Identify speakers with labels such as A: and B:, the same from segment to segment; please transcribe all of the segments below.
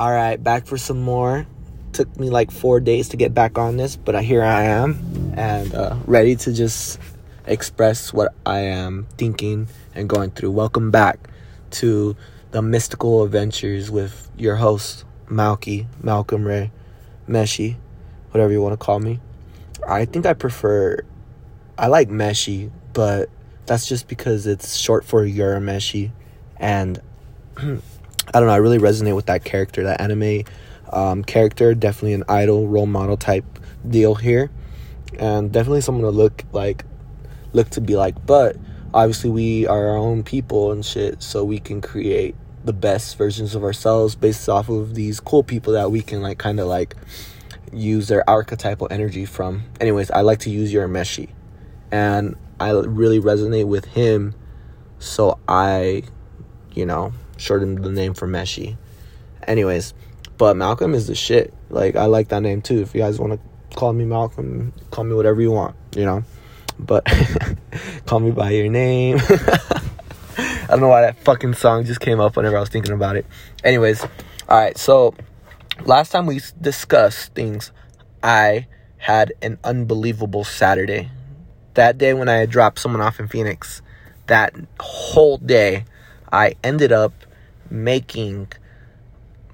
A: All right, back for some more. Took me like four days to get back on this, but here I am and uh, ready to just express what I am thinking and going through. Welcome back to the mystical adventures with your host, Malky, Malcolm Ray, Meshi, whatever you want to call me. I think I prefer, I like Meshi, but that's just because it's short for Urameshi. And I don't know, I really resonate with that character, that anime um, character. Definitely an idol, role model type deal here. And definitely someone to look like, look to be like. But obviously, we are our own people and shit, so we can create the best versions of ourselves based off of these cool people that we can like kind of like use their archetypal energy from. Anyways, I like to use Urameshi. And I really resonate with him, so I, you know, shortened the name for Meshi. Anyways, but Malcolm is the shit. Like I like that name too. If you guys want to call me Malcolm, call me whatever you want, you know. But call me by your name. I don't know why that fucking song just came up whenever I was thinking about it. Anyways, all right. So last time we discussed things, I had an unbelievable Saturday. That day when I dropped someone off in Phoenix, that whole day, I ended up making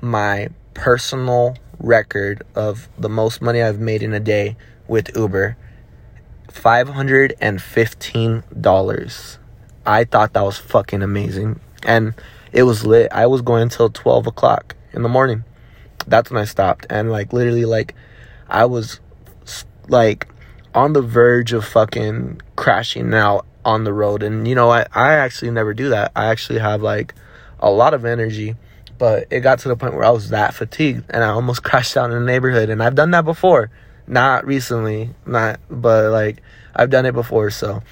A: my personal record of the most money I've made in a day with Uber $515. I thought that was fucking amazing. And it was lit. I was going until 12 o'clock in the morning. That's when I stopped. And like, literally, like, I was like on the verge of fucking crashing out on the road. And you know, I, I actually never do that. I actually have like a lot of energy, but it got to the point where I was that fatigued and I almost crashed out in the neighborhood. And I've done that before. Not recently, not, but like I've done it before. So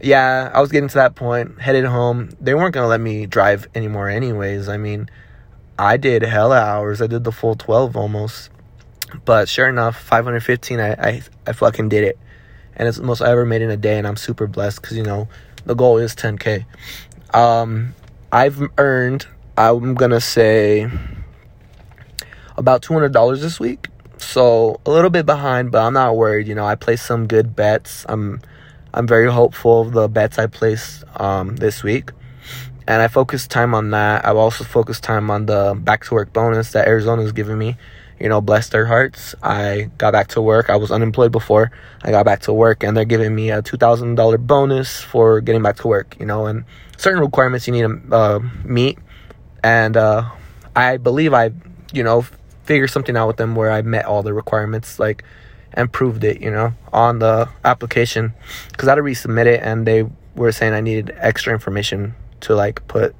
A: yeah, I was getting to that point, headed home. They weren't going to let me drive anymore, anyways. I mean, I did hella hours. I did the full 12 almost. But sure enough, 515, I, I, I fucking did it. And it's the most I ever made in a day. And I'm super blessed because, you know, the goal is 10K. Um, I've earned, I'm to say, about $200 this week. So a little bit behind, but I'm not worried. You know, I placed some good bets. I'm I'm very hopeful of the bets I placed um, this week, and I focused time on that. I've also focused time on the back to work bonus that Arizona is giving me. You know, bless their hearts. I got back to work. I was unemployed before. I got back to work, and they're giving me a two thousand dollar bonus for getting back to work. You know, and certain requirements you need to uh, meet, and uh, I believe I, you know, figure something out with them where I met all the requirements, like, and proved it, you know, on the application. Because I had to resubmit it, and they were saying I needed extra information to, like, put.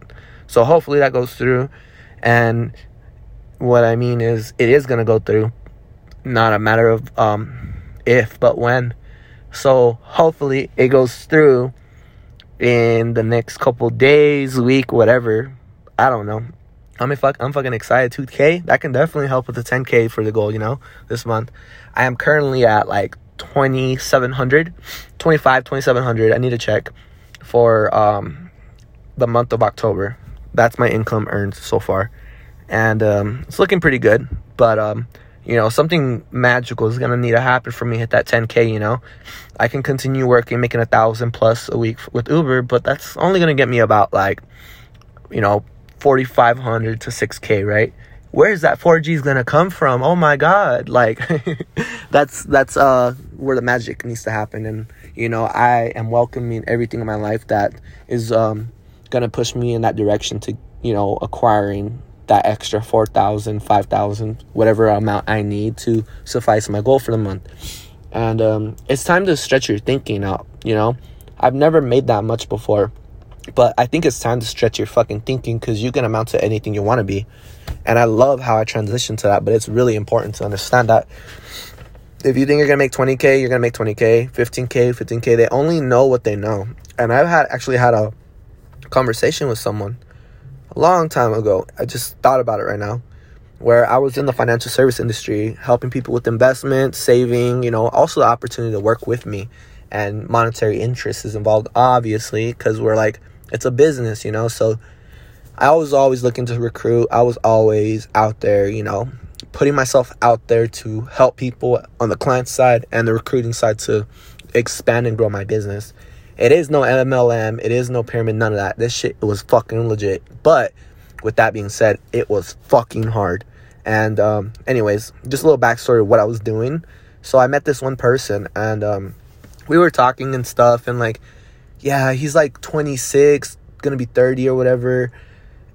A: So hopefully that goes through. And what I mean is, it is going to go through. Not a matter of um, if, but when. So hopefully it goes through in the next couple days, week, whatever. I don't know. I'm fuck I'm fucking excited. 2K that can definitely help with the 10K for the goal. You know, this month I am currently at like 2,700, 25, 2,700. I need to check for um the month of October. That's my income earned so far, and um, it's looking pretty good. But um, you know, something magical is gonna need to happen for me hit that 10K. You know, I can continue working, making a thousand plus a week with Uber, but that's only gonna get me about like, you know 4500 to 6k right where is that 4g's gonna come from oh my god like that's that's uh where the magic needs to happen and you know i am welcoming everything in my life that is um gonna push me in that direction to you know acquiring that extra 4000 5000 whatever amount i need to suffice my goal for the month and um it's time to stretch your thinking out you know i've never made that much before but I think it's time to stretch your fucking thinking because you can amount to anything you want to be. And I love how I transition to that, but it's really important to understand that if you think you're gonna make 20k, you're gonna make 20k, 15k, 15k. They only know what they know. And I've had actually had a conversation with someone long time ago. I just thought about it right now, where I was in the financial service industry, helping people with investment, saving, you know, also the opportunity to work with me, and monetary interest is involved, obviously, because we're like it's a business, you know. So I was always looking to recruit. I was always out there, you know, putting myself out there to help people on the client side and the recruiting side to expand and grow my business. It is no MLM, it is no pyramid, none of that. This shit was fucking legit. But with that being said, it was fucking hard. And um, anyways, just a little backstory of what I was doing. So I met this one person and um, we were talking and stuff and like, yeah, he's like 26, gonna be 30 or whatever.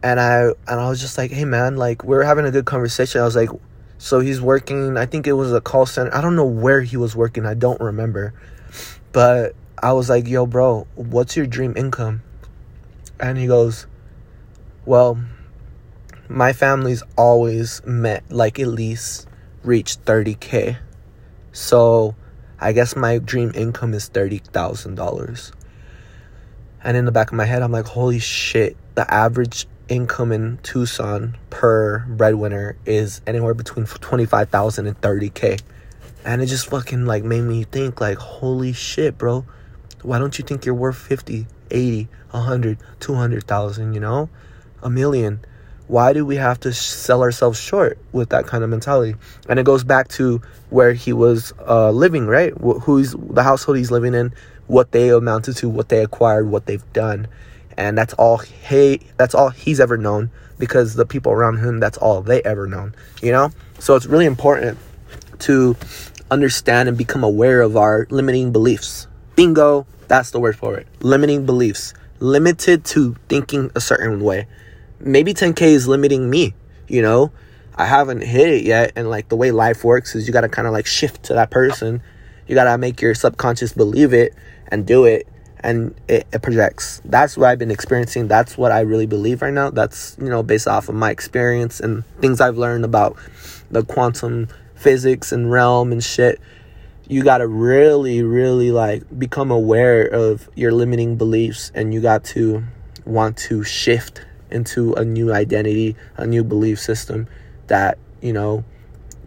A: And I and I was just like, hey man, like we are having a good conversation. I was like, so he's working, I think it was a call center. I don't know where he was working, I don't remember. But I was like, yo, bro, what's your dream income? And he goes, well, my family's always met, like, at least reached 30K. So I guess my dream income is $30,000. And in the back of my head, I'm like, holy shit, the average income in Tucson per breadwinner is anywhere between 25,000 and 30K. And it just fucking like made me think like, holy shit, bro why don't you think you're worth 50, 80, 100, 200,000, you know? A million. Why do we have to sell ourselves short with that kind of mentality? And it goes back to where he was uh, living, right? Who's the household he's living in, what they amounted to, what they acquired, what they've done. And that's all he that's all he's ever known because the people around him that's all they ever known, you know? So it's really important to understand and become aware of our limiting beliefs Bingo, that's the word for it. Limiting beliefs. Limited to thinking a certain way. Maybe 10K is limiting me, you know? I haven't hit it yet. And like the way life works is you got to kind of like shift to that person. You got to make your subconscious believe it and do it. And it, it projects. That's what I've been experiencing. That's what I really believe right now. That's, you know, based off of my experience and things I've learned about the quantum physics and realm and shit you got to really really like become aware of your limiting beliefs and you got to want to shift into a new identity a new belief system that you know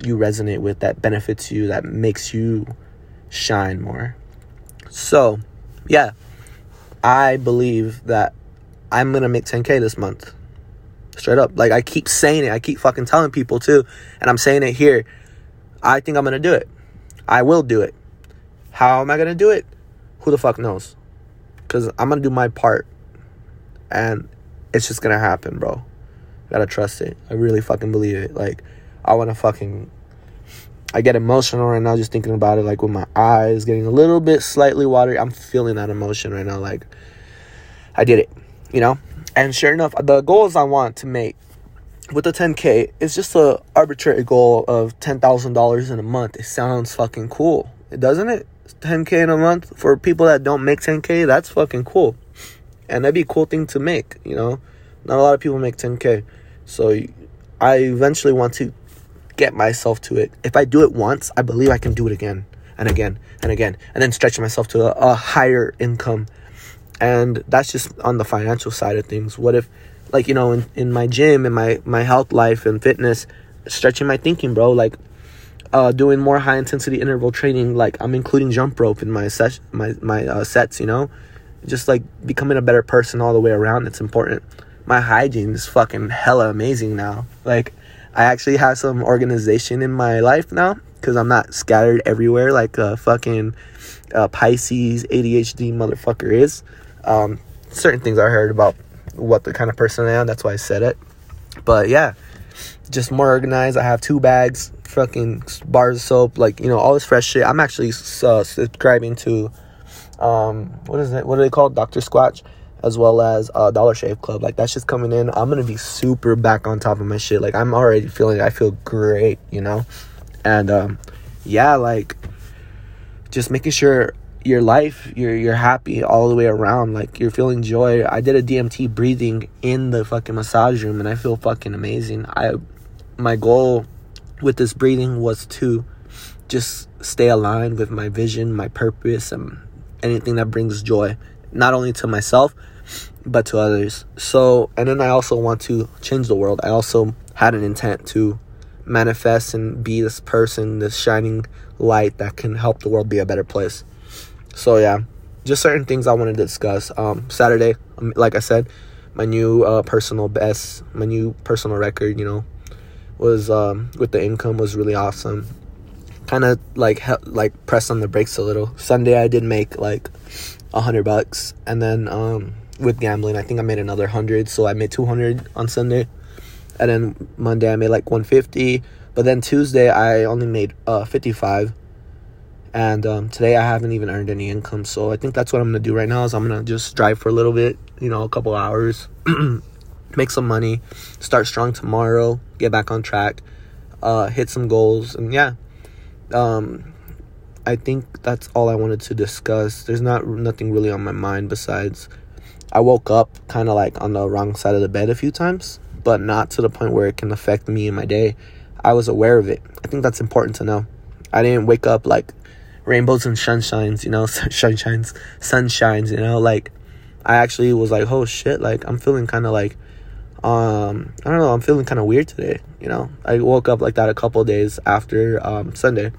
A: you resonate with that benefits you that makes you shine more. So yeah i believe that i'm gonna make 10k this month. Straight up. Like i keep saying it. I keep fucking telling people too and i'm saying it here. I think i'm gonna do it I will do it. How am I going to do it? Who the fuck knows? Because I'm going to do my part. And it's just going to happen, bro. Gotta trust it. I really fucking believe it. Like, I want to fucking. I get emotional right now just thinking about it, like with my eyes getting a little bit slightly watery. I'm feeling that emotion right now. Like, I did it, you know? And sure enough, the goals I want to make with the 10k it's just a arbitrary goal of $10,000 in a month. It sounds fucking cool. Doesn't it? 10k in a month for people that don't make 10k, that's fucking cool. And that'd be a cool thing to make, you know. Not a lot of people make 10k. So I eventually want to get myself to it. If I do it once, I believe I can do it again and again and again and then stretch myself to a, a higher income. And that's just on the financial side of things. What if like you know in, in my gym and my my health life and fitness stretching my thinking bro like uh, doing more high intensity interval training like i'm including jump rope in my my my uh, sets you know? Just like becoming a better person all the way around it's important. My hygiene is fucking hella amazing now. Like i actually have some organization in my life now because i'm not scattered everywhere like a fucking uh, pisces adhd motherfucker is. Um, certain things i heard about what the kind of person I am. That's why I said it. But yeah, just more organized. I have two bags, fucking bars of soap, like you know all this fresh shit. I'm actually uh, subscribing to, um, what is it? What are they called? Doctor Squatch, as well as uh, Dollar Shave Club. Like that's just coming in. I'm gonna be super back on top of my shit. Like I'm already feeling. I feel great, you know, and um, yeah, like just making sure your life you're you're happy all the way around like you're feeling joy. I did a dmt breathing in the fucking massage room and i feel fucking amazing. I my goal with this breathing was to just stay aligned with my vision my purpose and anything that brings joy not only to myself but to others. So and then i also want to change the world. I also had an intent to manifest and be this person this shining light that can help the world be a better place so yeah, just certain things I want to discuss. Um, Saturday, um, like I said, my new uh, personal best, my new personal record, you know, was um, with the income was really awesome. Kind of like he- like press on the brakes a little. Sunday I did make like a hundred bucks, and then um, with gambling I think I made another hundred, so I made two hundred on Sunday, and then Monday I made like one fifty. But then Tuesday I only made uh, fifty five. And um, today I haven't even earned any income, so I think that's what I'm gonna do right now. Is I'm gonna just drive for a little bit, you know, a couple hours, make some money, start strong tomorrow, get back on track, uh, hit some goals, and yeah. Um, I think that's all I wanted to discuss. There's not nothing really on my mind besides I woke up kind of like on the wrong side of the bed a few times, but not to the point where it can affect me in my day. I was aware of it. I think that's important to know. I didn't wake up like rainbows and sunshines, you know, sunshines, sunshines, you know, like I actually was like, oh shit, like I'm feeling kind of like, um, I don't know, I'm feeling kind of weird today, you know. I woke up like that a couple days after um, Sunday.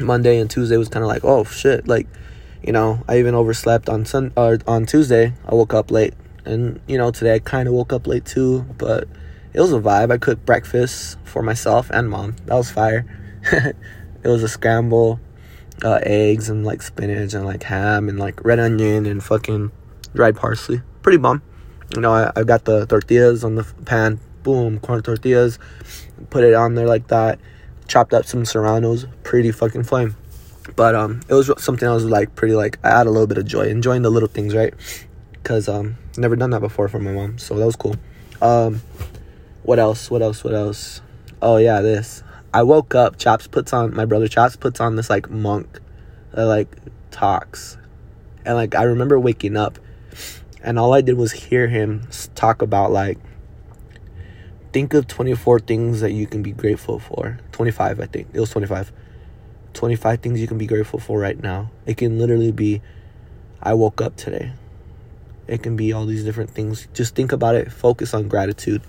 A: Monday and Tuesday was kind of like, oh shit, like, you know, I even overslept on Sun or on Tuesday. I woke up late, and you know, today I kind of woke up late too, but it was a vibe. I cooked breakfast for myself and mom. That was fire. it was a scramble uh, eggs and like spinach and like ham and like red onion and fucking dried parsley. Pretty bomb. You know, I, I got the tortillas on the pan. Boom, corn tortillas. Put it on there like that. Chopped up some serranos. Pretty fucking flame. But um, it was something I was like pretty like I had a little bit of joy, enjoying the little things, right? Cause um, never done that before for my mom, so that was cool. Um, what else? What else? What else? Oh yeah, this. I woke up. Chops puts on my brother. Chops puts on this like monk, that, like talks, and like I remember waking up, and all I did was hear him talk about like. Think of twenty four things that you can be grateful for. Twenty five, I think it was twenty five. Twenty five things you can be grateful for right now. It can literally be, I woke up today. It can be all these different things. Just think about it. Focus on gratitude.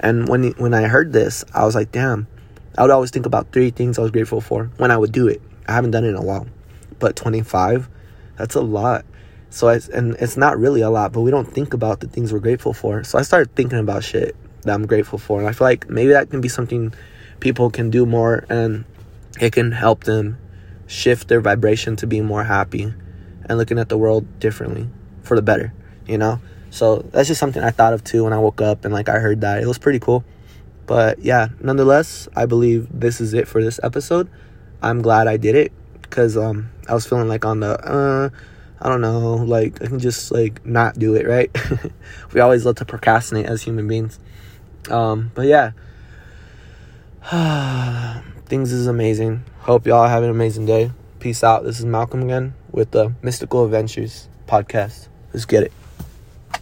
A: And when when I heard this, I was like, damn I would always think about three things I was grateful for when I would do it. I haven't done it in a while, but 25, that's a lot. So I, and it's not really a lot, but we don't think about the things we're grateful for. So I started thinking about shit that I'm grateful for, and I feel like maybe that can be something people can do more, and it can help them shift their vibration to being more happy and looking at the world differently for the better. You know, so that's just something I thought of too when I woke up and like I heard that it was pretty cool. But yeah, nonetheless, I believe this is it for this episode. I'm glad I did it because um, I was feeling like on the uh, I don't know, like I can just like not do it, right? we always love to procrastinate as human beings. Um, but yeah, things is amazing. Hope y'all have an amazing day. Peace out. This is Malcolm again with the Mystical Adventures podcast. Let's get it.